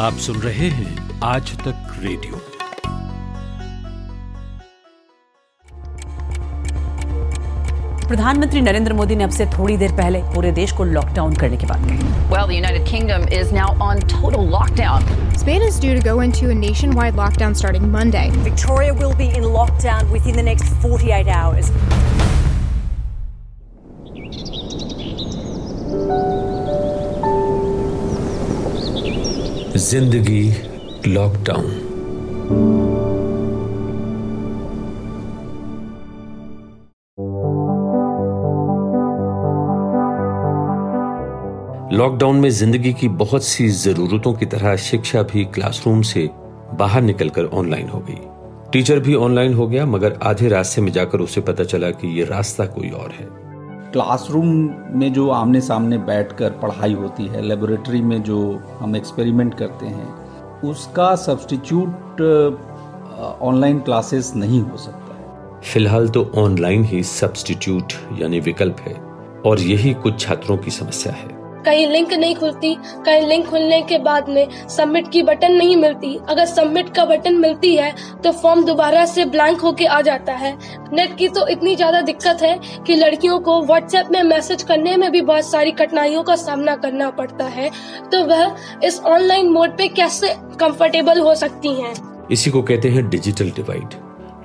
आप सुन रहे हैं आज तक रेडियो प्रधानमंत्री नरेंद्र मोदी ने अब से थोड़ी देर पहले पूरे देश को लॉकडाउन करने की बात कही Well, the United Kingdom is now on total lockdown. Spain is due to go into a nationwide lockdown starting Monday. Victoria will be in lockdown within the next 48 hours. ज़िंदगी लॉकडाउन। लॉकडाउन में ज़िंदगी की बहुत सी जरूरतों की तरह शिक्षा भी क्लासरूम से बाहर निकलकर ऑनलाइन हो गई। टीचर भी ऑनलाइन हो गया, मगर आधे रास्ते में जाकर उसे पता चला कि ये रास्ता कोई और है। क्लासरूम में जो आमने सामने बैठकर पढ़ाई होती है लेबोरेटरी में जो हम एक्सपेरिमेंट करते हैं, उसका सब्सटीट्यूट ऑनलाइन क्लासेस नहीं हो सकता है। फ़िलहाल तो ऑनलाइन ही सब्सटीट्यूट यानी विकल्प है, और यही कुछ छात्रों की समस्या है। कहीं लिंक नहीं खुलती, कहीं लिंक खुलने के बाद में सबमिट की बटन नहीं मिलती। अगर सबमिट का बटन मिलती है तो फॉर्म दोबारा से ब्लैंक होके आ जाता है। नेट की तो इतनी ज़्यादा दिक्कत है कि लड़कियों को व्हाट्सएप में मैसेज करने में भी बहुत सारी कठिनाइयों का सामना करना पड़ता है। तो वह इस ऑनलाइन मोड पे कैसे कंफर्टेबल हो सकती हैं? इसी को कहते हैं डिजिटल डिवाइड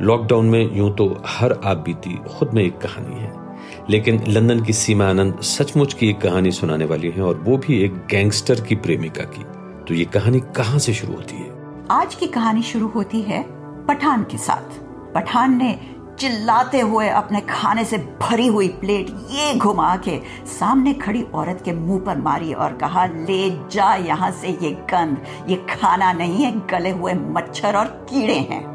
लॉकडाउन में यूँ तो हर आप बीती खुद में एक कहानी है। लेकिन लंदन की सीमा आनंद सचमुच की एक कहानी सुनाने वाली है और वो भी एक गैंगस्टर की प्रेमिका की। तो ये कहानी कहाँ से शुरू होती है? आज की कहानी शुरू होती है पठान के साथ। पठान ने चिल्लाते हुए अपने खाने से भरी हुई प्लेट ये घुमा के सामने खड़ी औरत के मुँह पर मारी और कहा, ले जा यहाँ से ये गंध। ये खाना नहीं है, गले हुए मच्छर और कीड़े हैं।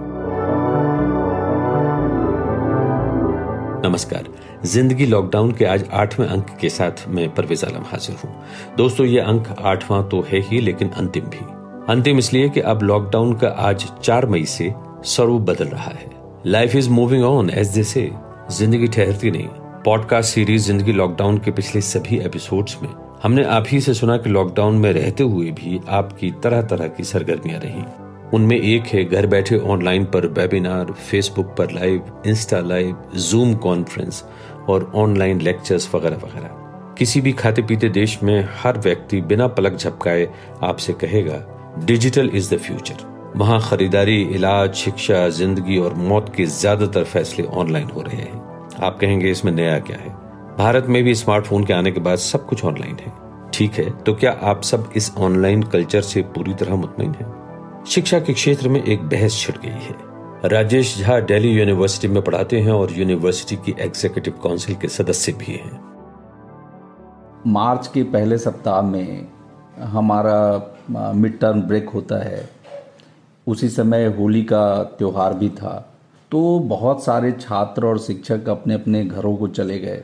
नमस्कार। ज़िंदगी लॉकडाउन के आज आठवें अंक के साथ मैं परवेज आलम हाजिर हूँ। दोस्तों, ये अंक आठवां तो है ही, लेकिन अंतिम भी। अंतिम इसलिए कि अब लॉकडाउन का आज चार मई से स्वरूप बदल रहा है। Life is moving on as they say ज़िंदगी ठहरती नहीं। पॉडकास्ट सीरीज़ ज़िंदगी लॉकडाउन के पिछले सभी एपिसोड्स में हमने आप ही से सुना कि लॉकडाउन में रहते हुए भी आपकी तरह तरह की सरगर्मियाँ रही। उनमें एक है घर बैठे ऑनलाइन पर वेबिनार फेसबुक पर live Insta live Zoom conference और ऑनलाइन लेक्चर्स वगैरह वगैरह। किसी भी खाते पीते देश में हर व्यक्ति बिना पलक झपकाए आपसे कहेगा डिजिटल इज़ द फ्यूचर वहाँ खरीदारी, इलाज, शिक्षा, ज़िंदगी और मौत के ज़्यादातर फैसले ऑनलाइन हो रहे हैं। आप कहेंगे, इसमें नया क्या है? भारत में भी स्मार्टफ़ोन के आने के बाद सब कुछ ऑनलाइन है। ठीक है तो क्या आप सब इस ऑनलाइन कल्चर से पूरी तरह मुतमिन हैं? शिक्षा के क्षेत्र में एक बहस छिड़ गई है। राजेश झा दिल्ली यूनिवर्सिटी में पढ़ाते हैं और यूनिवर्सिटी की एग्जीक्यूटिव काउंसिल के सदस्य भी हैं। मार्च के पहले सप्ताह में हमारा मिड टर्म ब्रेक होता है। उसी समय होली का त्यौहार भी था। तो बहुत सारे छात्र और शिक्षक अपने अपने घरों को चले गए।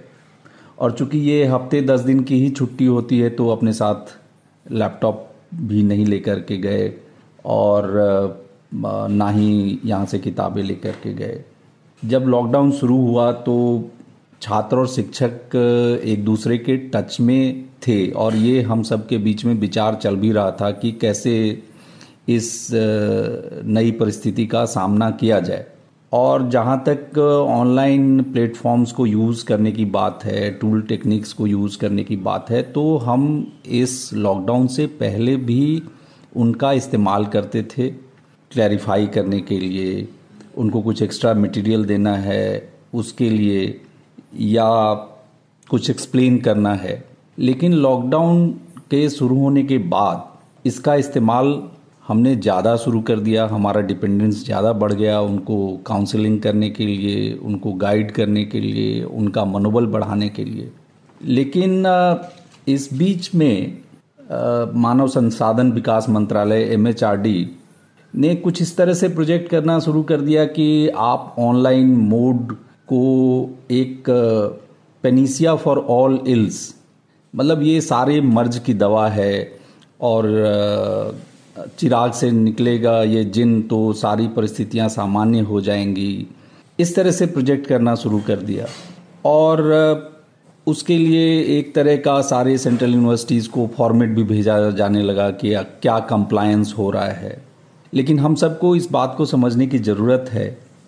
और चूँकि ये हफ़्ते दस दिन की ही छुट्टी होती है तो अपने साथ लैपटॉप भी नहीं लेकर के गए। और ना ही यहाँ से किताबें लेकर के गए। जब लॉकडाउन शुरू हुआ तो छात्र और शिक्षक एक दूसरे के टच में थे और ये हम सब के बीच में विचार चल भी रहा था कि कैसे इस नई परिस्थिति का सामना किया जाए। और जहाँ तक ऑनलाइन प्लेटफॉर्म्स को यूज़ करने की बात है टूल टेक्निक्स को यूज़ करने की बात है तो हम इस लॉकडाउन से पहले भी उनका इस्तेमाल करते थे क्लैरिफाई करने के लिए, उनको कुछ एक्स्ट्रा मटेरियल देना है उसके लिए, या कुछ एक्सप्लेन करना है। लेकिन लॉकडाउन के शुरू होने के बाद इसका इस्तेमाल हमने ज़्यादा शुरू कर दिया। हमारा डिपेंडेंस ज़्यादा बढ़ गया उनको काउंसलिंग करने के लिए, उनको गाइड करने के लिए, उनका मनोबल बढ़ाने के लिए। लेकिन इस बीच में मानव संसाधन विकास मंत्रालय एमएचआरडी ने कुछ इस तरह से प्रोजेक्ट करना शुरू कर दिया कि आप ऑनलाइन मोड को एक पेनिसिया फॉर ऑल इल्स मतलब ये सारे मर्ज की दवा है और चिराग से निकलेगा, ये जिन तो सारी परिस्थितियाँ सामान्य हो जाएँगी, इस तरह से प्रोजेक्ट करना शुरू कर दिया। और उसके लिए एक तरह का सारे सेंट्रल यूनिवर्सिटीज़ को फॉर्मेट भी भेजा जाने लगा कि क्या कंप्लायंस हो रहा है। लेकिन हम सबको इस बात को समझने की ज़रूरत है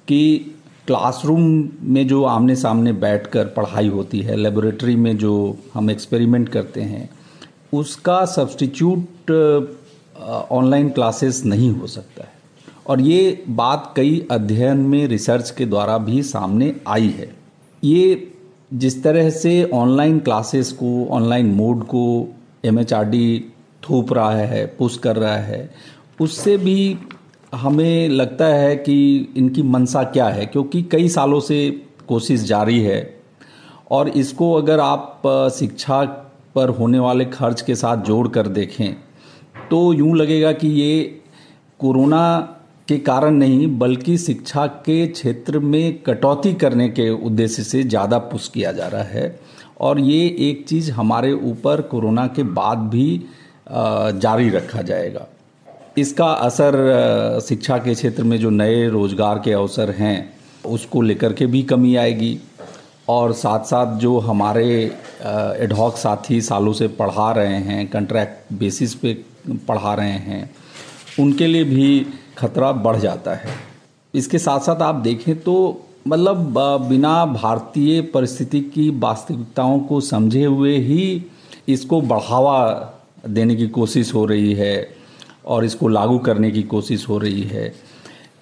कि क्लासरूम में जो आमने सामने बैठकर पढ़ाई होती है लेबोरेटरी में जो हम एक्सपेरिमेंट करते हैं, उसका सब्सटीट्यूट ऑनलाइन क्लासेस नहीं हो सकता है। और ये बात कई अध्ययन में रिसर्च के द्वारा भी सामने आई है। ये जिस तरह से ऑनलाइन क्लासेस को ऑनलाइन मोड को एमएचआरडी थोप रहा है पुश कर रहा है, उससे भी हमें लगता है कि इनकी मनसा क्या है, क्योंकि कई सालों से कोशिश जारी है। और इसको अगर आप शिक्षा पर होने वाले खर्च के साथ जोड़ कर देखें तो यूँ लगेगा कि ये कोरोना के कारण नहीं, बल्कि शिक्षा के क्षेत्र में कटौती करने के उद्देश्य से ज़्यादा पुश किया जा रहा है। और ये एक चीज़ हमारे ऊपर कोरोना के बाद भी जारी रखा जाएगा। इसका असर शिक्षा के क्षेत्र में जो नए रोज़गार के अवसर हैं, उसको लेकर के भी कमी आएगी। और साथ साथ जो हमारे एडहॉक साथी सालों से पढ़ा रहे हैं कंट्रैक्ट बेसिस पे पढ़ा रहे हैं, उनके लिए भी खतरा बढ़ जाता है। इसके साथ साथ आप देखें तो मतलब बिना भारतीय परिस्थिति की वास्तविकताओं को समझे हुए ही इसको बढ़ावा देने की कोशिश हो रही है और इसको लागू करने की कोशिश हो रही है।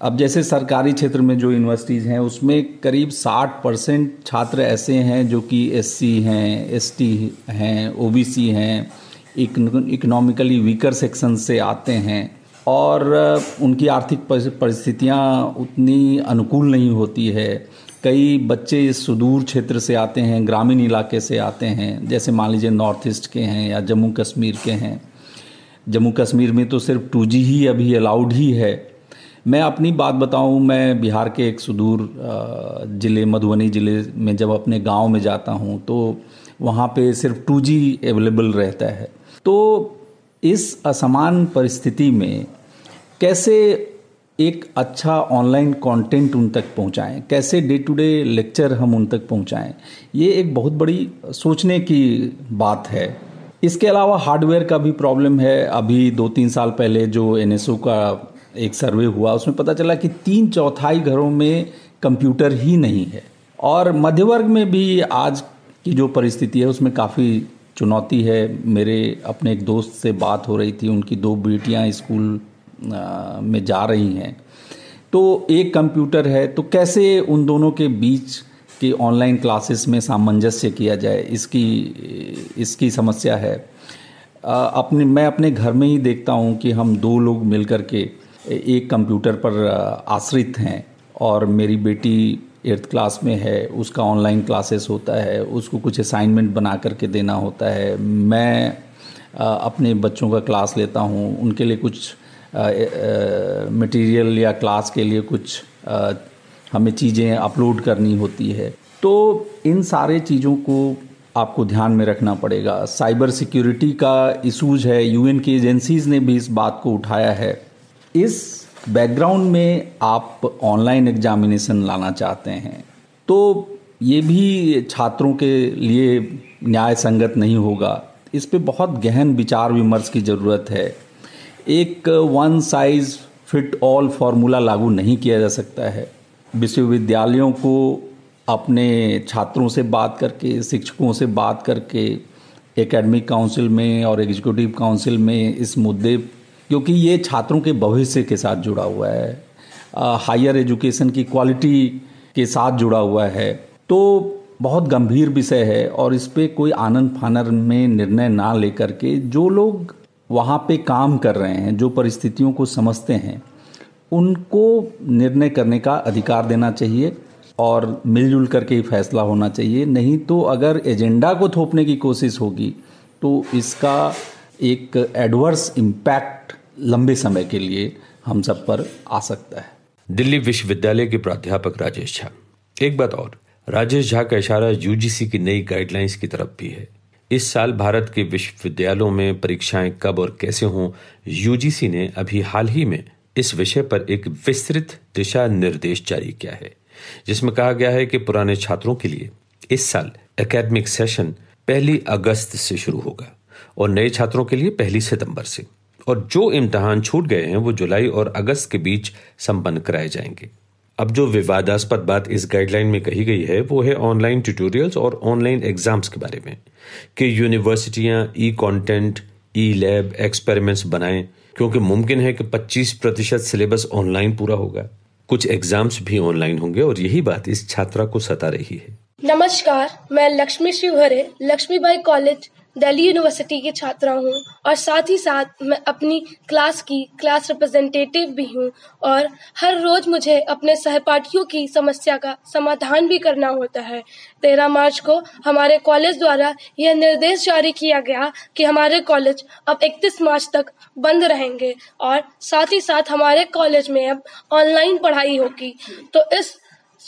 अब जैसे सरकारी क्षेत्र में जो यूनिवर्सिटीज़ हैं, उसमें करीब 60 परसेंट छात्र ऐसे हैं जो कि एससी हैं एसटी हैं ओबीसी हैं इकनॉमिकली वीकर सेक्शन से आते हैं। और उनकी आर्थिक परिस्थितियाँ उतनी अनुकूल नहीं होती है। कई बच्चे इस सुदूर क्षेत्र से आते हैं, ग्रामीण इलाके से आते हैं। जैसे मान लीजिए नॉर्थ ईस्ट के हैं या जम्मू कश्मीर के हैं। जम्मू कश्मीर में तो सिर्फ़ टू ही अभी अलाउड ही है। मैं अपनी बात बताऊँ, मैं बिहार के एक सुदूर ज़िले, मधुबनी ज़िले में जब अपने गाँव में जाता हूँ तो वहाँ पे सिर्फ़ टू अवेलेबल रहता है। तो इस असमान परिस्थिति में कैसे एक अच्छा ऑनलाइन कंटेंट उन तक पहुंचाएँ? कैसे डे टू डे लेक्चर हम उन तक पहुंचाएँ? ये एक बहुत बड़ी सोचने की बात है। इसके अलावा हार्डवेयर का भी प्रॉब्लम है। अभी दो तीन साल पहले जो एनएसओ का एक सर्वे हुआ, उसमें पता चला कि तीन चौथाई घरों में कंप्यूटर ही नहीं है। और मध्य वर्ग में भी आज की जो परिस्थिति है, उसमें काफ़ी चुनौती है। मेरे अपने एक दोस्त से बात हो रही थी, उनकी दो बेटियाँ स्कूल में जा रही हैं। तो एक कंप्यूटर है तो कैसे उन दोनों के बीच कि ऑनलाइन क्लासेस में सामंजस्य किया जाए, इसकी इसकी समस्या है। अपने, मैं अपने घर में ही देखता हूँ कि हम दो लोग मिलकर के एक कंप्यूटर पर आश्रित हैं और मेरी बेटी एट्थ क्लास में है, उसका ऑनलाइन क्लासेस होता है, उसको कुछ असाइनमेंट बना करके देना होता है। मैं अपने बच्चों का क्लास लेता हूँ, उनके लिए कुछ मटेरियल या क्लास के लिए कुछ हमें चीज़ें अपलोड करनी होती है। तो इन सारे चीज़ों को आपको ध्यान में रखना पड़ेगा। साइबर सिक्योरिटी का इशूज है। यूएन की एजेंसीज ने भी इस बात को उठाया है। इस बैकग्राउंड में आप ऑनलाइन एग्जामिनेशन लाना चाहते हैं। तो ये भी छात्रों के लिए न्याय संगत नहीं होगा। इस पे बहुत गहन विचार विमर्श की ज़रूरत है। एक one size fit all formula लागू नहीं किया जा सकता है। विश्वविद्यालयों को अपने छात्रों से बात करके, शिक्षकों से बात करके एकेडमिक काउंसिल में और एग्जीक्यूटिव काउंसिल में इस मुद्दे, क्योंकि ये छात्रों के भविष्य के साथ जुड़ा हुआ है। हायर एजुकेशन की क्वालिटी के साथ जुड़ा हुआ है। तो बहुत गंभीर विषय है और इस पर कोई आनंद फानर में निर्णय ना लेकर के जो लोग वहाँ पे काम कर रहे हैं, जो परिस्थितियों को समझते हैं, उनको निर्णय करने का अधिकार देना चाहिए और मिलजुल करके ही फैसला होना चाहिए। नहीं तो अगर एजेंडा को थोपने की कोशिश होगी तो इसका एक एडवर्स इम्पैक्ट लंबे समय के लिए हम सब पर आ सकता है। दिल्ली विश्वविद्यालय के प्राध्यापक राजेश झा। एक बात और, राजेश झा का इशारा यूजीसी की नई गाइडलाइंस की तरफ़ भी है। इस साल भारत के विश्वविद्यालयों में परीक्षाएँ कब और कैसे हों यूजीसी ने अभी हाल ही में इस विषय पर एक विस्तृत दिशा निर्देश जारी किया है, जिसमें कहा गया है कि पुराने छात्रों के लिए इस साल एकेडमिक सेशन पहली अगस्त से शुरू होगा और नए छात्रों के लिए पहली सितंबर से। और जो इम्तहान छूट गए हैं, वो जुलाई और अगस्त के बीच संपन्न कराए जाएँगे। अब जो विवादास्पद बात इस गाइडलाइन में कही गई है, वो है ऑनलाइन ट्यूटोरियल्स और ऑनलाइन एग्ज़ाम्स के बारे में कि यूनिवर्सिटियाँ e content e lab experiments बनाएँ, क्योंकि मुमकिन है कि 25 प्रतिशत सिलेबस ऑनलाइन पूरा होगा। कुछ एग्ज़ाम्स भी ऑनलाइन होंगे और यही बात इस छात्रा को सता रही है। नमस्कार, मैं लक्ष्मी शिवहरे लक्ष्मीबाई कॉलेज दिल्ली यूनिवर्सिटी की छात्रा हूँ और साथ ही साथ मैं अपनी क्लास की क्लास रिप्रेजेंटेटिव भी हूँ और हर रोज मुझे अपने सहपाठियों की समस्या का समाधान भी करना होता है। तेरह मार्च को हमारे कॉलेज द्वारा यह निर्देश जारी किया गया कि हमारे कॉलेज अब इकतीस मार्च तक बंद रहेंगे और साथ ही साथ हमारे कॉलेज में अब ऑनलाइन पढ़ाई होगी। तो इस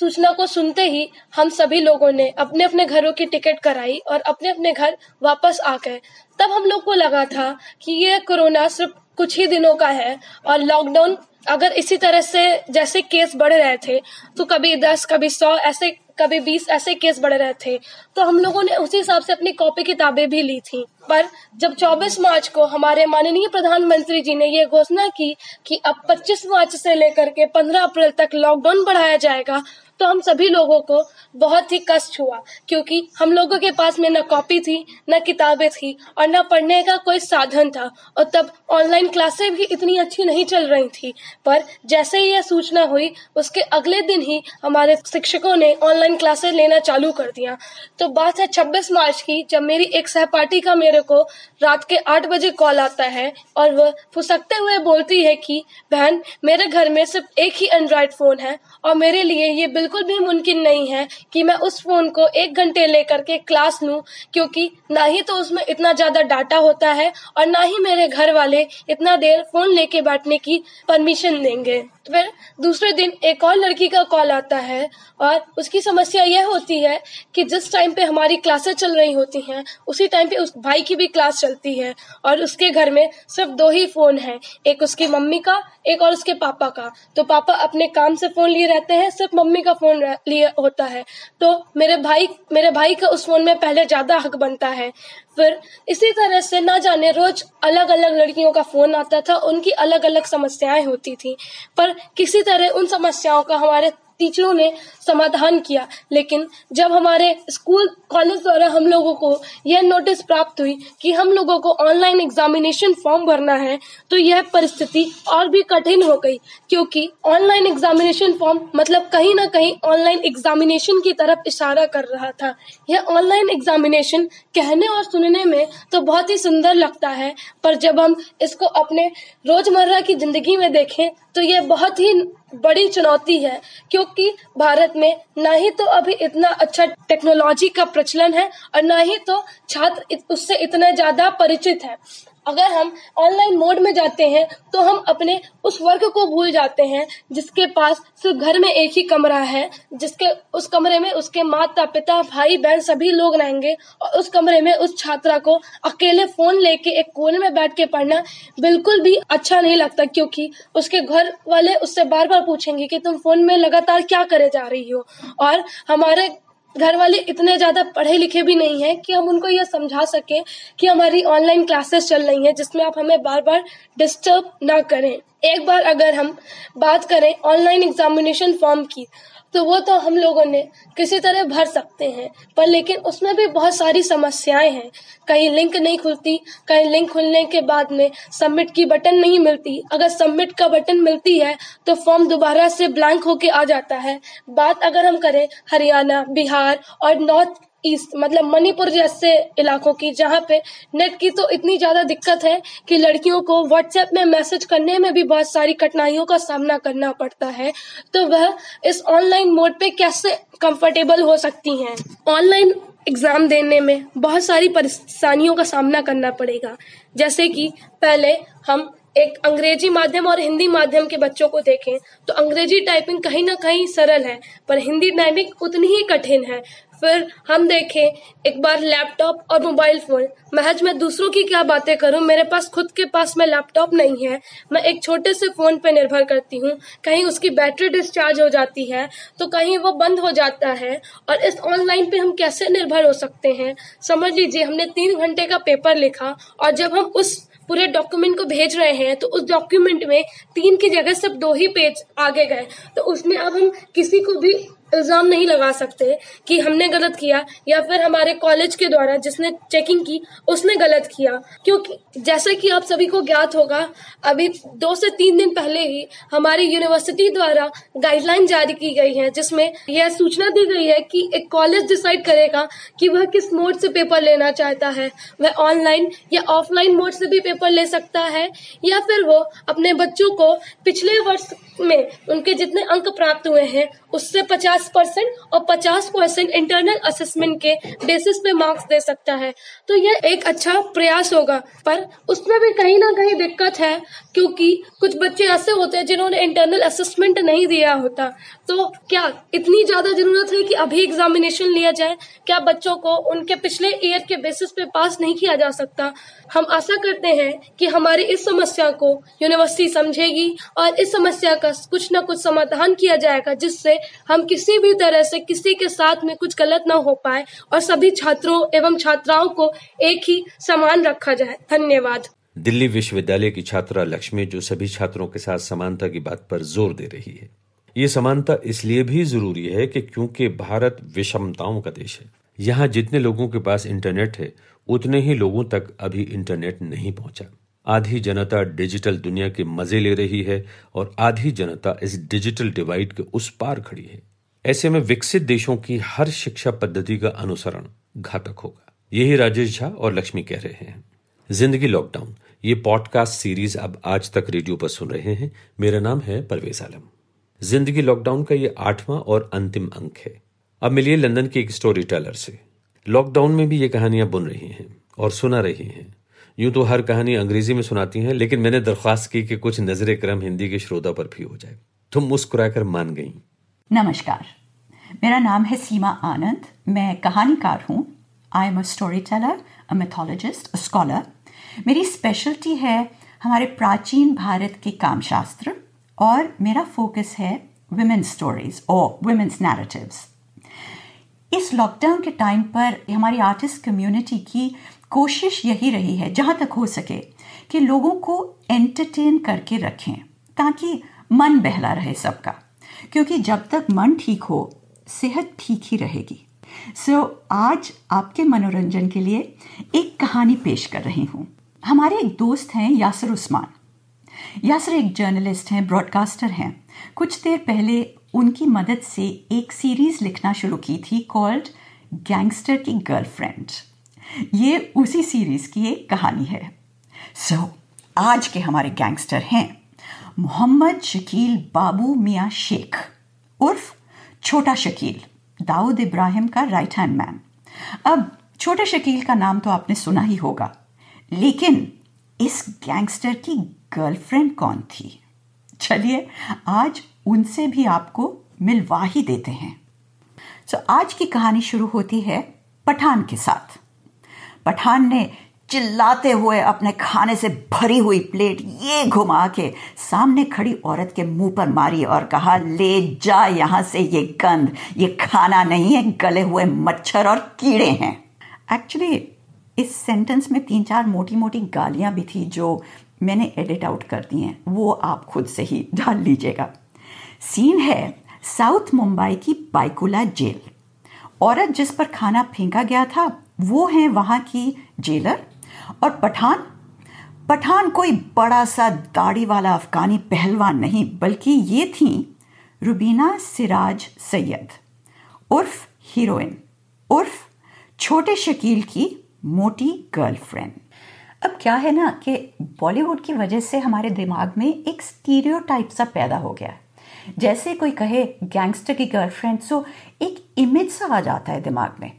सूचना को सुनते ही हम सभी लोगों ने अपने अपने घरों की टिकट कराई और अपने अपने घर वापस आ गए। तब हम लोग को लगा था कि ये कोरोना सिर्फ़ कुछ ही दिनों का है और लॉकडाउन अगर इसी तरह से जैसे केस बढ़ रहे थे तो कभी दस, कभी सौ, ऐसे, कभी बीस, ऐसे केस बढ़ रहे थे। तो हम लोगों ने उसी हिसाब से अपनी कॉपी किताबें भी ली थी। पर जब 24 मार्च को हमारे माननीय प्रधानमंत्री जी ने ये घोषणा की कि अब 25 मार्च से लेकर के 15 अप्रैल तक लॉकडाउन बढ़ाया जाएगा तो हम सभी लोगों को बहुत ही कष्ट हुआ, क्योंकि हम लोगों के पास में न कॉपी थी, न किताबें थी और न पढ़ने का कोई साधन था। और तब ऑनलाइन क्लासें भी इतनी अच्छी नहीं चल रही थी, पर जैसे ही यह सूचना हुई, उसके अगले दिन ही हमारे शिक्षकों ने ऑनलाइन क्लासेस लेना चालू कर दिया। तो बात है 26 मार्च की, जब मेरी एक सहपाठी का मेरे को रात के आठ बजे कॉल आता है और वह फुसकते हुए बोलती है कि, बहन, मेरे घर में सिर्फ़ एक ही एंड्रॉइड फ़ोन है और मेरे लिए ये बिल्कुल भी मुमकिन नहीं है कि मैं उस फ़ोन को एक घंटे लेकर के क्लास लूँ, क्योंकि ना ही तो उसमें इतना ज़्यादा डाटा होता है और ना ही मेरे घर वाले इतना देर फ़ोन लेके बैठने की परमिशन देंगे। फिर दूसरे दिन एक और लड़की का कॉल आता है और उसकी समस्या यह होती है कि जिस टाइम पे हमारी क्लासेस चल रही होती हैं, उसी टाइम पे उस भाई की भी क्लास चलती है और उसके घर में सिर्फ़ दो ही फ़ोन है, एक उसकी मम्मी का, एक और उसके पापा का। तो पापा अपने काम से फ़ोन लिए रहते हैं, सिर्फ़ मम्मी का फ़ोन लिए होता है। तो मेरे भाई मेरे भाई का उस फ़ोन में पहले ज़्यादा हक बनता है। फिर इसी तरह से ना जाने रोज अलग अलग लड़कियों का फ़ोन आता था, उनकी अलग अलग समस्याएँ होती थी। पर किसी तरह उन समस्याओं का हमारे टीचरों ने समाधान किया। लेकिन जब हमारे स्कूल, कॉलेज द्वारा हम लोगों को यह नोटिस प्राप्त हुई कि हम लोगों को ऑनलाइन एग्जामिनेशन फॉर्म भरना है तो यह परिस्थिति और भी कठिन हो गई। क्योंकि ऑनलाइन एग्जामिनेशन फॉर्म मतलब कहीं ना कहीं ऑनलाइन एग्जामिनेशन की तरफ़ इशारा कर रहा था। यह ऑनलाइन एग्जामिनेशन कहने और सुनने में तो बहुत ही सुंदर लगता है, पर जब हम इसको अपने रोज़मर्रा की ज़िंदगी में देखें तो यह बहुत ही बड़ी चुनौती है, क्योंकि भारत में ना ही तो अभी इतना अच्छा टेक्नोलॉजी का प्रचलन है और ना ही तो छात्र उससे इतने ज़्यादा परिचित है। अगर हम ऑनलाइन मोड में जाते हैं तो हम अपने उस वर्ग को भूल जाते हैं, जिसके पास सिर्फ़ घर में एक ही कमरा है, जिसके, उस कमरे में उसके माता पिता भाई बहन सभी लोग रहेंगे और उस कमरे में उस छात्रा को अकेले फ़ोन लेके एक कोने में बैठ के पढ़ना बिल्कुल भी अच्छा नहीं लगता, क्योंकि उसके घर वाले उससे बार बार पूछेंगे कि तुम फ़ोन में लगातार क्या करे जा रही हो? और हमारे घर वाले इतने ज़्यादा पढ़े लिखे भी नहीं है कि हम उनको यह समझा सके कि हमारी ऑनलाइन क्लासेस चल रही है, जिसमें आप हमें बार बार डिस्टर्ब ना करें। एक बार अगर हम बात करें ऑनलाइन एग्जामिनेशन फॉर्म की तो वो तो हम लोगों ने किसी तरह भर सकते हैं। पर लेकिन उसमें भी बहुत सारी समस्याएँ हैं। कहीं लिंक नहीं खुलती, कहीं लिंक खुलने के बाद में सबमिट की बटन नहीं मिलती। अगर सबमिट का बटन मिलती है तो फॉर्म दोबारा से ब्लैंक होके आ जाता है। बात अगर हम करें, हरियाणा, बिहार और नॉर्थ ईस्ट मतलब मणिपुर जैसे इलाकों की, जहाँ पे नेट की तो इतनी ज़्यादा दिक्कत है कि लड़कियों को व्हाट्सएप में मैसेज करने में भी बहुत सारी कठिनाइयों का सामना करना पड़ता है। तो वह इस ऑनलाइन मोड पे कैसे कंफर्टेबल हो सकती हैं? ऑनलाइन एग्ज़ाम देने में बहुत सारी परेशानियों का सामना करना पड़ेगा। जैसे कि पहले हम एक अंग्रेज़ी माध्यम और हिंदी माध्यम के बच्चों को देखें तो अंग्रेज़ी टाइपिंग कहीं ना कहीं सरल है, पर हिंदी टाइपिंग उतनी ही कठिन है। फिर हम देखें एक बार लैपटॉप और मोबाइल फ़ोन महज मैं दूसरों की क्या बातें करूँ? मेरे पास खुद के पास में लैपटॉप नहीं है। मैं एक छोटे से फ़ोन पर निर्भर करती हूँ। कहीं उसकी बैटरी डिस्चार्ज हो जाती है तो कहीं वो बंद हो जाता है। और इस ऑनलाइन पे हम कैसे निर्भर हो सकते हैं? समझ लीजिए, हमने तीन घंटे का पेपर लिखा और जब हम उस पूरे डॉक्यूमेंट को भेज रहे हैं तो उस डॉक्यूमेंट में तीन की जगह सिर्फ़ दो ही पेज आगे गए। तो उसमें अब हम किसी को भी इल्ज़ाम नहीं लगा सकते कि हमने गलत किया या फिर हमारे कॉलेज के द्वारा जिसने चेकिंग की, उसने गलत किया। क्योंकि जैसे कि आप सभी को ज्ञात होगा, अभी दो से तीन दिन पहले ही हमारी यूनिवर्सिटी द्वारा गाइडलाइन जारी की गई है, जिसमें यह सूचना दी गई है कि एक कॉलेज डिसाइड करेगा कि वह किस मोड से पेपर लेना चाहता है। वह ऑनलाइन या ऑफलाइन मोड से भी पेपर ले सकता है, या फिर वो अपने बच्चों को पिछले वर्ष में उनके जितने अंक प्राप्त हुए हैं, उससे पचास परसेंट और पचास परसेंट इंटरनल असेसमेंट के बेसिस पे मार्क्स दे सकता है। तो यह एक अच्छा प्रयास होगा, पर उसमें भी कहीं ना कहीं दिक्कत है, क्योंकि कुछ बच्चे ऐसे होते हैं जिन्होंने इंटरनल असेसमेंट नहीं दिया होता। तो क्या इतनी ज़्यादा ज़रूरत है कि अभी एग्जामिनेशन लिया जाए? क्या बच्चों को उनके पिछले ईयर के बेसिस पे पास नहीं किया जा सकता? हम आशा करते हैं कि हमारी इस समस्या को यूनिवर्सिटी समझेगी और इस समस्या का कुछ न कुछ समाधान किया जाएगा, जिससे हम किसी भी तरह से किसी के साथ में कुछ गलत ना हो पाए और सभी छात्रों एवं छात्राओं को एक ही समान रखा जाए। धन्यवाद। दिल्ली विश्वविद्यालय की छात्रा लक्ष्मी जो सभी छात्रों के साथ समानता की बात पर ज़ोर दे रही है। ये समानता इसलिए भी ज़रूरी है कि क्योंकि भारत विषमताओं का देश है। यहाँ जितने लोगों के पास इंटरनेट है, उतने ही लोगों तक अभी इंटरनेट नहीं पहुँचा। आधी जनता डिजिटल दुनिया के मज़े ले रही है और आधी जनता इस डिजिटल डिवाइड के उस पार खड़ी है। ऐसे में विकसित देशों की हर शिक्षा पद्धति का अनुसरण घातक होगा। यही राजेश झा और लक्ष्मी कह रहे हैं। ज़िंदगी लॉकडाउन। ये पॉडकास्ट सीरीज़ अब आज तक रेडियो पर सुन रहे हैं। मेरा नाम है परवेज आलम। ज़िंदगी लॉकडाउन का ये आठवां और अंतिम अंक है। अब मिलिए लंदन के एक स्टोरी टेलर से। लॉकडाउन में भी ये कहानियाँ बुन रही हैं और सुना रही हैं। यूँ तो हर कहानी अंग्रेज़ी में सुनाती हैं, लेकिन मैंने दरख्वास्त की कि कुछ नज़र क्रम हिंदी के श्रोता पर भी हो जाए। तुम मुस्कुराकर मान गई। नमस्कार। मेरा नाम है सीमा आनंद। मैं कहानीकार हूँ। I am a storyteller a mythologist a scholar मेरी स्पेशलिटी है हमारे प्राचीन भारत के कामशास्त्र और मेरा फोकस है वुमेन्स स्टोरीज और वुमेन्स नैरेटिव्स इस लॉकडाउन के टाइम पर हमारी आर्टिस्ट कम्युनिटी की कोशिश यही रही है, जहाँ तक हो सके, कि लोगों को एंटरटेन करके रखें, ताकि मन बहला रहे सबका। क्योंकि जब तक मन ठीक हो सेहत ठीक ही रहेगी। सो so, आज आपके मनोरंजन के लिए एक कहानी पेश कर रही हूँ। हमारे एक दोस्त हैं यासर उस्मान। यासर एक जर्नलिस्ट हैं ब्रॉडकास्टर हैं। कुछ देर पहले उनकी मदद से एक सीरीज़ लिखना शुरू की थी कॉल्ड गैंगस्टर की गर्लफ्रेंड। ये उसी सीरीज़ की एक कहानी है। सो so, आज के हमारे गैंगस्टर हैं मोहम्मद शकील बाबू मियाँ शेख उर्फ़ छोटा शकील दाऊद इब्राहिम का राइट हैंड मैन अब छोटे शकील का नाम तो आपने सुना ही होगा लेकिन इस गैंगस्टर की गर्लफ्रेंड कौन थी? चलिए आज उनसे भी आपको मिलवा ही देते हैं। सो so, आज की कहानी शुरू होती है पठान के साथ। पठान ने चिल्लाते हुए अपने खाने से भरी हुई प्लेट ये घुमा के सामने खड़ी औरत के मुँह पर मारी और कहा, ले जा यहाँ से ये गंध। ये खाना नहीं है, गले हुए मच्छर और कीड़े हैं। एक्चुअली इस सेंटेंस में तीन चार मोटी मोटी गालियाँ भी थी जो मैंने एडिट आउट कर दी हैं। वो आप खुद से ही डाल लीजिएगा। सीन है साउथ मुंबई की बाइकुला जेल औरत जिस पर खाना फेंका गया था, वो है वहाँ की जेलर और पठान? पठान कोई बड़ा सा दाढ़ी वाला अफगानी पहलवान नहीं, बल्कि ये थी रुबीना सिराज सैयद, उर्फ़ हीरोइन, उर्फ़ छोटे शकील की मोटी गर्लफ्रेंड। अब क्या है ना कि बॉलीवुड की वजह से हमारे दिमाग में एक स्टीरियोटाइप सा पैदा हो गया जैसे कोई कहे, गैंगस्टर की गर्लफ्रेंड सो एक इमेज सा आ जाता है दिमाग में।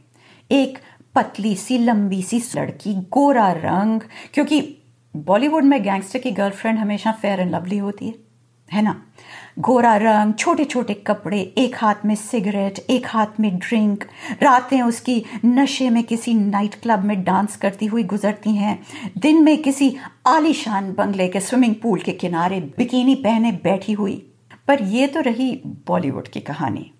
एक पतली सी, लंबी सी लड़की, गोरा रंग, क्योंकि बॉलीवुड में गैंगस्टर की गर्लफ्रेंड हमेशा फेयर एंड लवली होती है है ना? गोरा रंग छोटे छोटे कपड़े, एक हाथ में सिगरेट एक हाथ में ड्रिंक रातें उसकी नशे में किसी नाइट क्लब में डांस करती हुई गुजरती हैं, दिन में किसी आलीशान बंगले के स्विमिंग पूल के किनारे बिकिनी पहने बैठी हुई। पर यह तो रही बॉलीवुड की कहानी।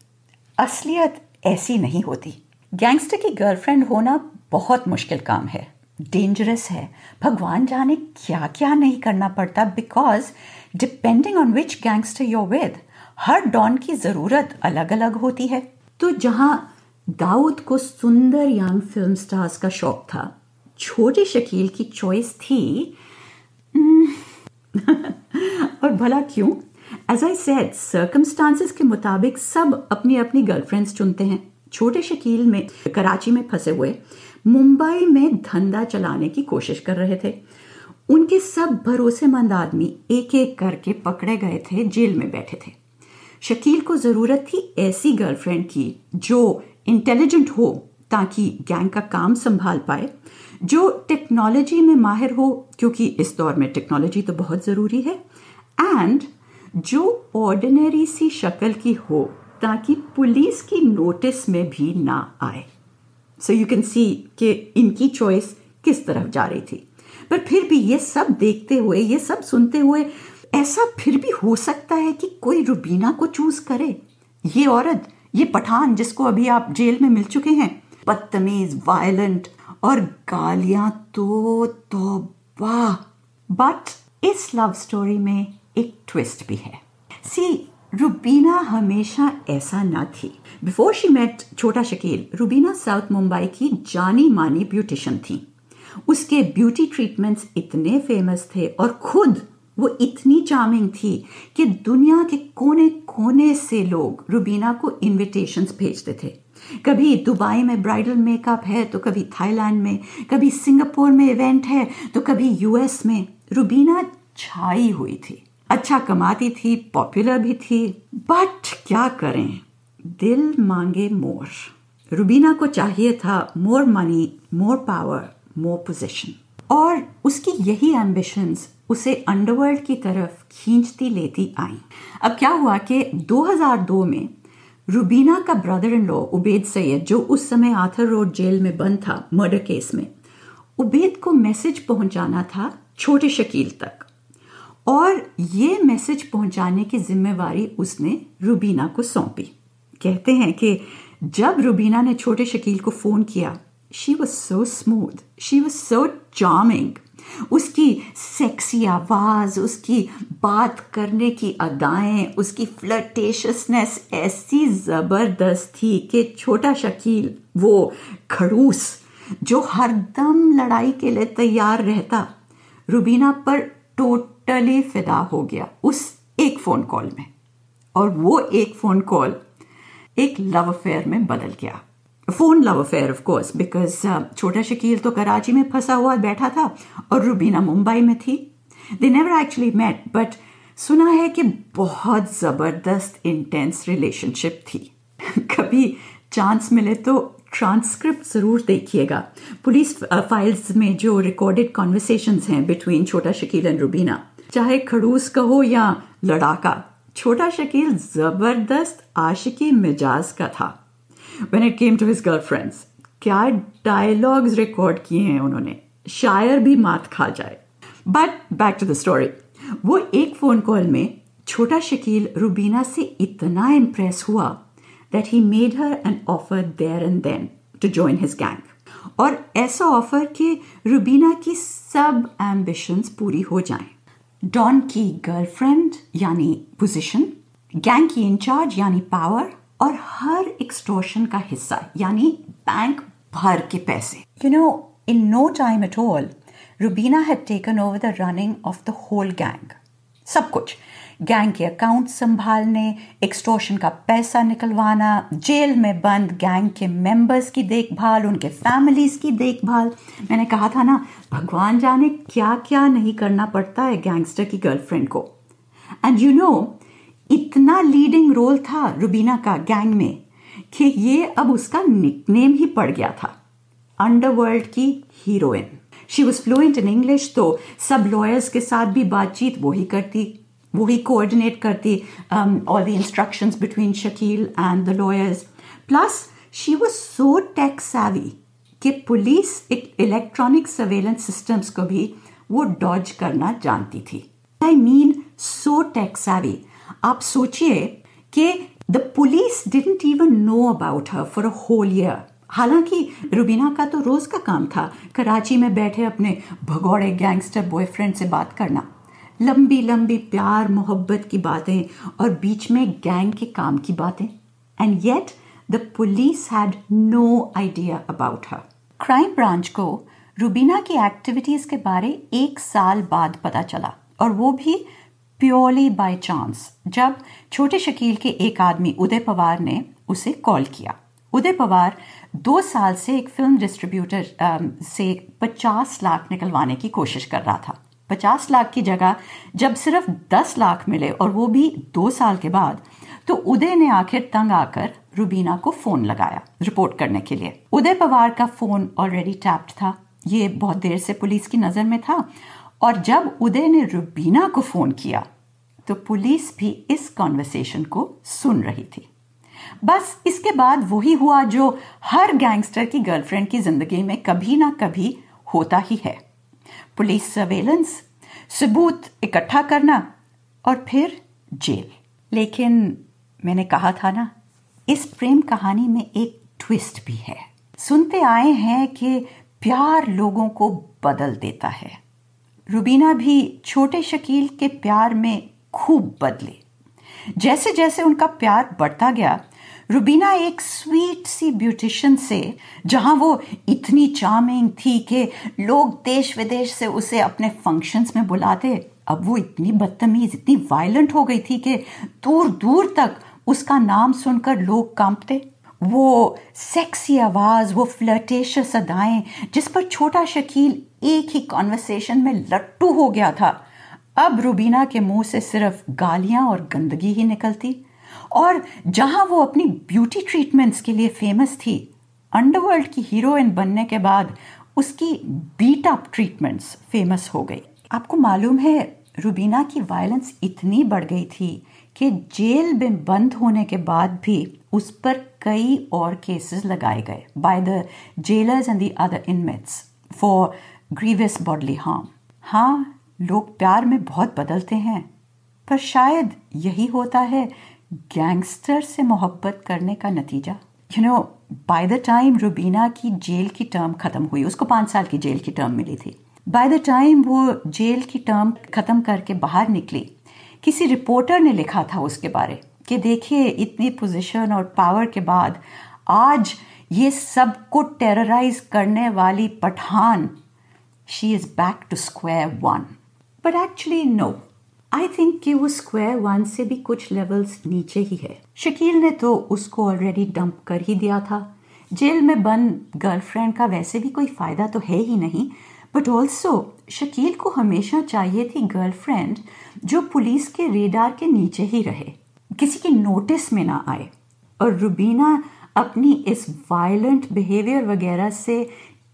असलियत ऐसी नहीं होती। गैंगस्टर की गर्लफ्रेंड होना बहुत मुश्किल काम है डेंजरस है। भगवान जाने क्या क्या नहीं करना पड़ता because depending on which gangster your with her don की ज़रूरत अलग अलग होती है। तो जहाँ दाऊद को सुंदर यंग फ़िल्म स्टार्स का शौक था, छोटे शकील की चॉइस थी और भला क्यों? एज आई सेड सर्कमस्टांसिस के मुताबिक सब अपनी अपनी गर्लफ्रेंड्स चुनते हैं। छोटे शकील में, कराची में फंसे हुए, मुंबई में धंधा चलाने की कोशिश कर रहे थे। उनके सब भरोसेमंद आदमी एक एक करके पकड़े गए थे, जेल में बैठे थे। शकील को ज़रूरत थी ऐसी गर्लफ्रेंड की, जो इंटेलिजेंट हो, ताकि गैंग का काम संभाल पाए, जो टेक्नोलॉजी में माहिर हो, क्योंकि इस दौर में टेक्नोलॉजी तो बहुत ज़रूरी है एंड जो ऑर्डिनरी सी शक्ल की हो ताकि पुलिस की नोटिस में भी ना आए। सो यू कैन सी कि इनकी चॉइस किस तरफ़ जा रही थी। पर फिर भी ये सब देखते हुए, ये सब सुनते हुए ऐसा फिर भी हो सकता है कि कोई रुबीना को चूज़ करे। ये औरत, ये पठान जिसको अभी आप जेल में मिल चुके हैं, बदतमीज वायलेंट और गालियाँ तो बट इस लव स्टोरी में एक ट्विस्ट भी है। सी रुबीना हमेशा ऐसा ना थी। बिफोर शी मेट छोटा शकील रुबीना साउथ मुंबई की जानी मानी ब्यूटिशियन थी। उसके ब्यूटी ट्रीटमेंट्स इतने फ़ेमस थे और खुद वो इतनी चार्मिंग थी कि दुनिया के कोने कोने से लोग रुबीना को इनविटेशंस भेजते थे। कभी दुबई में ब्राइडल मेकअप है तो कभी थाईलैंड में, कभी सिंगापुर में इवेंट है तो कभी यूएस में। रुबीना छाई हुई थी। अच्छा कमाती थी पॉपुलर भी थी बट क्या करें? दिल मांगे मोर। रुबीना को चाहिए था more money more power more position और उसकी यही एम्बिशंस उसे अंडरवर्ल्ड की तरफ़ खींचती लेती आई। अब क्या हुआ कि 2002 में रुबीना का brother in law Ubaid Sayyed, जो उस समय आथर रोड जेल में बंद था मर्डर केस में, उबेद को मैसेज पहुंचाना था छोटे शकील तक। और ये मैसेज पहुँचाने की जिम्मेवारी उसने रुबीना को सौंपी। कहते हैं कि जब रुबीना ने छोटे शकील को फ़ोन किया she was so smooth she was so charming उसकी सेक्सी आवाज़, उसकी बात करने की अदाएँ, उसकी फ्लर्टेशियसनेस ऐसी ज़बरदस्त थी कि छोटा शकील, वो खड़ूस, जो हरदम लड़ाई के लिए तैयार रहता। रुबीना पर टोटली फिदा हो गया उस एक फ़ोन कॉल में। और वो एक फ़ोन कॉल एक लव अफेयर में बदल गया। Phone love affair of course because Chhota Shakeel तो कराची में फंसा हुआ बैठा था और रुबीना मुंबई में थी। They never actually met but सुना है कि बहुत ज़बरदस्त इंटेंस रिलेशनशिप थी। कभी चांस मिले तो ट्रांसक्रिप्ट ज़रूर देखिएगा। पुलिस फाइल्स में जो रिकॉर्डेड कॉन्वर्सेशन हैं बिटवीन छोटा शकील एंड रुबीना, चाहे खड़ूस कहो या लड़ाका, छोटा शकील ज़बरदस्त आशिकी मिजाज का था। When it came to his girlfriends. क्या डायलॉग्स रिकॉर्ड किए हैं उन्होंने? शायर भी मात खा जाए। But back to the story वो एक फ़ोन कॉल में छोटा शकील रुबीना से इतना इम्प्रेस हुआ। That he made her an offer there and then to join his gang और ऐसा ऑफ़र कि रुबीना की सब एम्बिशंस पूरी हो जाएँ। डॉन की गर्लफ्रेंड यानी पोजीशन गैंग की इंचार्ज यानी पावर और हर एक्सटोर्शन का हिस्सा, यानी बैंक भर के पैसे। You know in no time at all Rubina had taken over the running of the whole gang सब कुछ। गैंग के अकाउंट संभालने एक्सटोर्शन का पैसा निकलवाना, जेल में बंद गैंग के मेंबर्स की देखभाल, उनके फैमिलीज़ की देखभाल। मैंने कहा था ना, भगवान जाने क्या क्या नहीं करना पड़ता है गैंगस्टर की गर्लफ्रेंड को। एंड यू नो इतना लीडिंग रोल था रुबीना का गैंग में कि ये अब उसका निकनेम ही पड़ गया था अंडरवर्ल्ड की heroine she was fluent in English तो सब लॉयर्स के साथ भी बातचीत वो ही करती। वही कोऑर्डिनेट करती all the instructions between Shakeel and the lawyers plus she was so tech savvy कि पुलिस इलेक्ट्रॉनिक सर्वेलेंस सिस्टम्स को भी वो डॉज करना जानती थी। I mean so tech savvy आप सोचिए कि the police didn't even know about her for a whole year हालाँकि रुबीना का तो रोज का काम था, कराची में बैठे अपने भगौड़े गैंगस्टर बॉयफ्रेंड से बात करना। लंबी लंबी प्यार, मोहब्बत की बातें और बीच में गैंग के काम की बातें। And yet the police had no idea about her crime branch को रूबीना की एक्टिविटीज़ के बारे एक साल बाद पता चला। और वो भी प्योरली बाय चांस जब छोटे शकील के एक आदमी उदय पवार ने उसे कॉल किया। उदय पवार दो साल से एक फ़िल्म डिस्ट्रीब्यूटर से 50 लाख निकलवाने की कोशिश कर रहा था। 50 लाख की जगह जब सिर्फ़ 10 लाख मिले और वो भी दो साल के बाद तो उदय ने आखिर तंग आकर रुबीना को फ़ोन लगाया रिपोर्ट करने के लिए। उदय पवार का फ़ोन ऑलरेडी टैप्ड था। ये बहुत देर से पुलिस की नज़र में था और जब उदय ने रुबीना को फ़ोन किया तो पुलिस भी इस कॉन्वर्सेशन को सुन रही थी। बस इसके बाद वही हुआ जो हर गैंगस्टर की गर्लफ्रेंड की ज़िंदगी में कभी ना कभी होता ही है। पुलिस सर्वेलेंस सबूत इकट्ठा करना और फिर जेल। लेकिन मैंने कहा था ना, इस प्रेम कहानी में एक ट्विस्ट भी है। सुनते आए हैं कि प्यार लोगों को बदल देता है। रुबीना भी छोटे शकील के प्यार में खूब बदले। जैसे जैसे उनका प्यार बढ़ता गया रुबीना एक स्वीट सी ब्यूटिशियन से, जहाँ वो इतनी चार्मिंग थी कि लोग देश विदेश से उसे अपने फ़ंक्शंस में बुलाते, अब वो इतनी बदतमीज, इतनी वायलेंट हो गई थी कि दूर दूर तक उसका नाम सुनकर लोग कांपते। वो सेक्सी आवाज़, वो फ्लर्टेशियस अदाएँ जिस पर छोटा शकील एक ही कॉन्वर्सेशन में लट्टू हो गया था। अब रुबीना के मुँह से सिर्फ़ गालियाँ और गंदगी ही निकलती। और जहाँ वो अपनी ब्यूटी ट्रीटमेंट्स के लिए फ़ेमस थी अंडरवर्ल्ड की हीरोइन बनने के बाद उसकी बीट अप ट्रीटमेंट्स फ़ेमस हो गई। आपको मालूम है, रुबीना की वायलेंस इतनी बढ़ गई थी कि जेल में बंद होने के बाद भी उस पर कई और केसेस लगाए गए by the jailers and the other inmates for grievous bodily harm हाँ लोग प्यार में बहुत बदलते हैं, पर शायद यही होता है गैंगस्टर से मोहब्बत करने का नतीजा? You know by the time Rubina की जेल की टर्म खत्म हुई, उसको पाँच साल की जेल की टर्म मिली थी। बाय द टाइम वो जेल की टर्म खत्म करके बाहर निकली, किसी रिपोर्टर ने लिखा था उसके बारे कि देखिए, इतनी पोजीशन और पावर के बाद आज ये सबको टेरराइज करने वाली Pathan she is back to square one but actually no I think कि वो स्क्वायर वन से भी कुछ लेवल्स नीचे ही है। शकील ने तो उसको ऑलरेडी डंप कर ही दिया था। जेल में बंद गर्लफ्रेंड का वैसे भी कोई फ़ायदा तो है ही नहीं बट ऑल्सो शकील को हमेशा चाहिए थी गर्लफ्रेंड जो पुलिस के रेडार के नीचे ही रहे, किसी की नोटिस में ना आए। और रुबीना अपनी इस वायलेंट बिहेवियर वगैरह से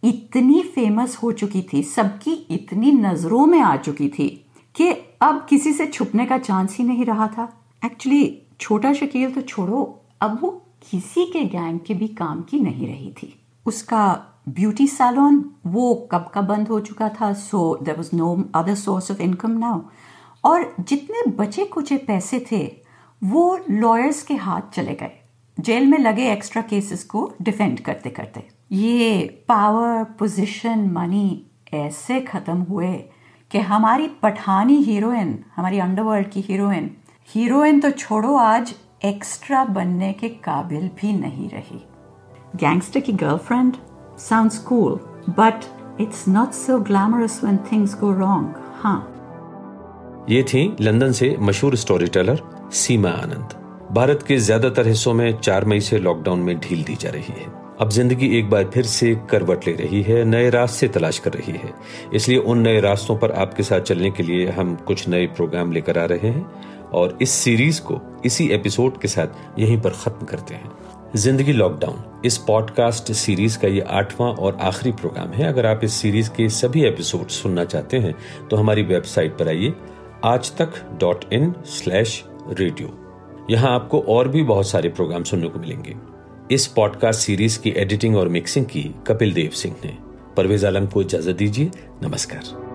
इतनी फ़ेमस हो चुकी थी, सबकी इतनी नज़रों में आ चुकी थी। कि अब किसी से छुपने का चांस ही नहीं रहा था। एक्चुअली छोटा शकील तो छोड़ो, अब वो किसी के गैंग के भी काम की नहीं रही थी। उसका ब्यूटी सैलून वो कब का बंद हो चुका था so there was no other source of income now और जितने बचे कुचे पैसे थे, वो लॉयर्स के हाथ चले गए। जेल में लगे एक्स्ट्रा केसेस को डिफेंड करते करते ये पावर पोजीशन मनी ऐसे खत्म हुए कि हमारी पठानी हीरोइन हमारी अंडरवर्ल्ड की हीरोइन हीरोइन तो छोड़ो आज एक्स्ट्रा बनने के काबिल भी नहीं रही। गैंगस्टर की girlfriend sounds cool, but it's not so glamorous when things go wrong, हाँ। ये थी लंदन से मशहूर स्टोरी टेलर सीमा आनंद। भारत के ज़्यादातर हिस्सों में चार मई से लॉकडाउन में ढील दी जा रही है। अब ज़िंदगी एक बार फिर से करवट ले रही है, नए रास्ते तलाश कर रही है। इसलिए उन नए रास्तों पर आपके साथ चलने के लिए हम कुछ नए प्रोग्राम लेकर आ रहे हैं और इस सीरीज़ को इसी एपिसोड के साथ यहीं पर खत्म करते हैं। ज़िंदगी लॉकडाउन, इस पॉडकास्ट सीरीज़ का ये आठवां और आखिरी प्रोग्राम है। अगर आप इस सीरीज़ के सभी एपिसोड सुनना चाहते हैं तो हमारी वेबसाइट पर आइए आज तक डॉट इन स्लैश रेडियो। यहाँ आपको और भी बहुत सारे प्रोग्राम सुनने को मिलेंगे। इस पॉडकास्ट सीरीज़ की एडिटिंग और मिक्सिंग की कपिल देव सिंह ने। परवेज आलम को इजाज़त दीजिए। नमस्कार।